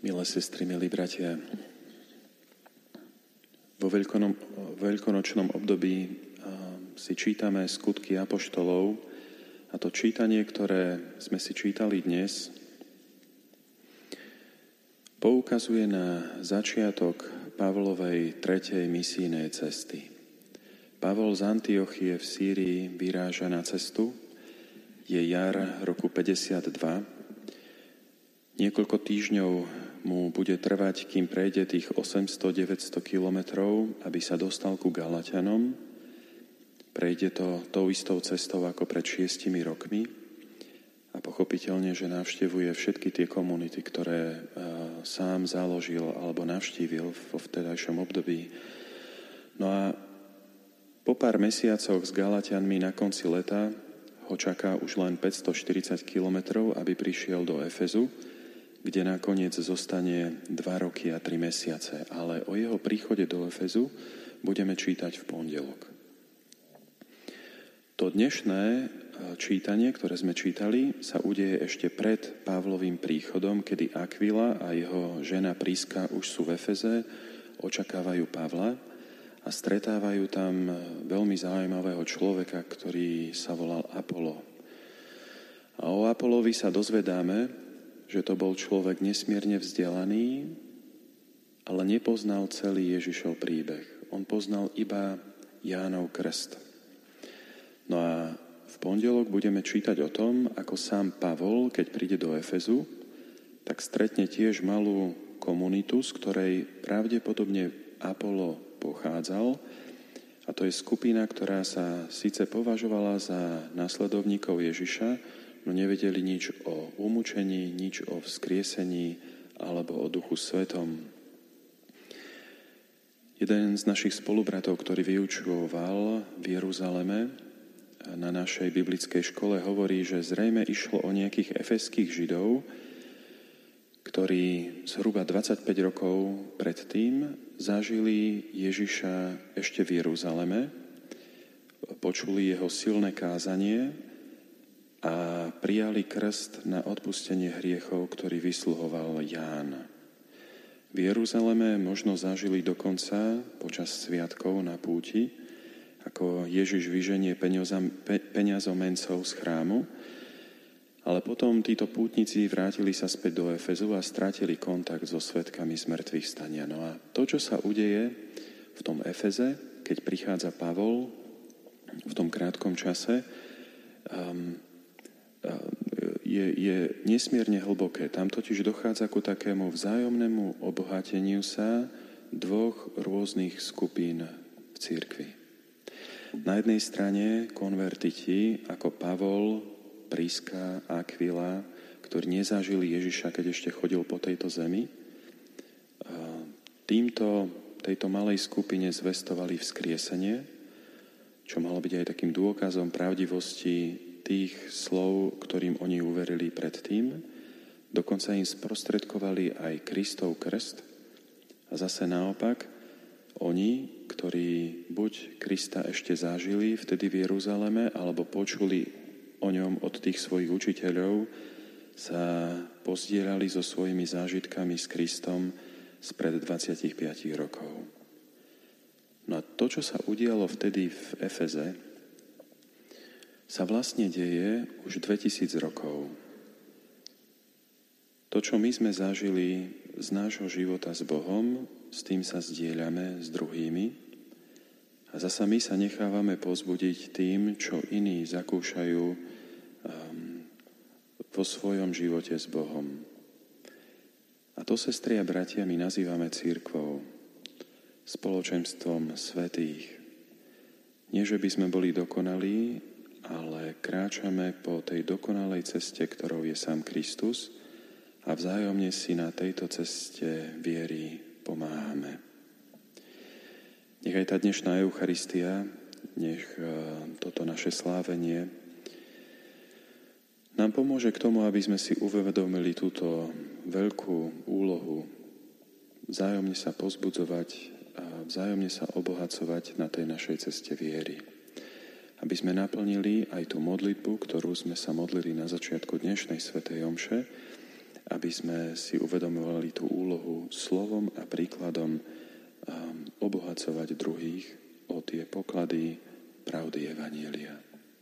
Milé sestry, milí bratia, vo veľkonočnom období si čítame skutky apoštolov a to čítanie, ktoré sme si čítali dnes, poukazuje na začiatok Pavlovej tretej misijnej cesty. Pavol z Antiochie v Sýrii vyráža na cestu, je jar roku 52, Niekoľko týždňov mu bude trvať, kým prejde tých 800-900 kilometrov, aby sa dostal ku Galatianom. Prejde to tou istou cestou ako pred šiestimi rokmi a pochopiteľne, že navštevuje všetky tie komunity, ktoré uh, sám založil alebo navštívil vo vtedajšom období. No a po pár mesiacoch s Galatianmi na konci leta ho čaká už len 540 kilometrov, aby prišiel do Efezu, kde nakoniec zostane dva roky a tri mesiace. Ale o jeho príchode do Efezu budeme čítať v pondelok. To dnešné e, čítanie, ktoré sme čítali, sa udeje ešte pred Pavlovým príchodom, kedy Aquila a jeho žena Príska už sú v Efeze, očakávajú Pavla a stretávajú tam veľmi zaujímavého človeka, ktorý sa volal Apollo. A o Apolovi sa dozvedáme, že to bol človek nesmierne vzdelaný, ale nepoznal celý Ježišov príbeh. On poznal iba Jánov krst. No a v pondelok budeme čítať o tom, ako sám Pavol, keď príde do Efezu, tak stretne tiež malú komunitu, z ktorej pravdepodobne Apollo pochádzal. A to je skupina, ktorá sa síce považovala za následovníkov Ježiša, no nevedeli nič o umúčení, nič o vzkriesení alebo o Duchu Svetom. Jeden z našich spolubratov, ktorý vyučoval v Jeruzaleme na našej biblickej škole, hovorí, že zrejme išlo o nejakých efeských židov, ktorí zhruba 25 rokov predtým zažili Ježiša ešte v Jeruzaleme, počuli jeho silné kázanie a prijali krst na odpustenie hriechov, ktorý vysluhoval Ján. V Jeruzaleme možno zažili dokonca počas sviatkov na púti, ako Ježiš vyženie peňazomencov z chrámu, ale potom títo pútnici vrátili sa späť do Efezu a strátili kontakt so svetkami zmrtvých stania. No a to, čo sa udeje v tom Efeze, keď prichádza Pavol v tom krátkom čase, um, je, je nesmierne hlboké. Tam totiž dochádza ku takému vzájomnému obohateniu sa dvoch rôznych skupín v církvi. Na jednej strane konvertiti ako Pavol, Príska, Aquila, ktorí nezažili Ježiša, keď ešte chodil po tejto zemi, týmto, tejto malej skupine zvestovali vzkriesenie, čo malo byť aj takým dôkazom pravdivosti tých slov, ktorým oni uverili predtým, dokonca im sprostredkovali aj Kristov krst a zase naopak, oni, ktorí buď Krista ešte zažili vtedy v Jeruzaleme, alebo počuli o ňom od tých svojich učiteľov, sa pozdierali so svojimi zážitkami s Kristom spred 25 rokov. No a to, čo sa udialo vtedy v Efeze, sa vlastne deje už 2000 rokov. To, čo my sme zažili z nášho života s Bohom, s tým sa zdieľame s druhými a zasa my sa nechávame pozbudiť tým, čo iní zakúšajú um, vo svojom živote s Bohom. A to, sestri a bratia, my nazývame církvou, spoločenstvom svetých. Nie, že by sme boli dokonalí, ale kráčame po tej dokonalej ceste, ktorou je sám Kristus a vzájomne si na tejto ceste viery pomáhame. Nech aj tá dnešná Eucharistia, nech e, toto naše slávenie nám pomôže k tomu, aby sme si uvedomili túto veľkú úlohu vzájomne sa pozbudzovať a vzájomne sa obohacovať na tej našej ceste viery aby sme naplnili aj tú modlitbu, ktorú sme sa modlili na začiatku dnešnej svätej Omše aby sme si uvedomovali tú úlohu slovom a príkladom um, obohacovať druhých o tie poklady pravdy Evanielia.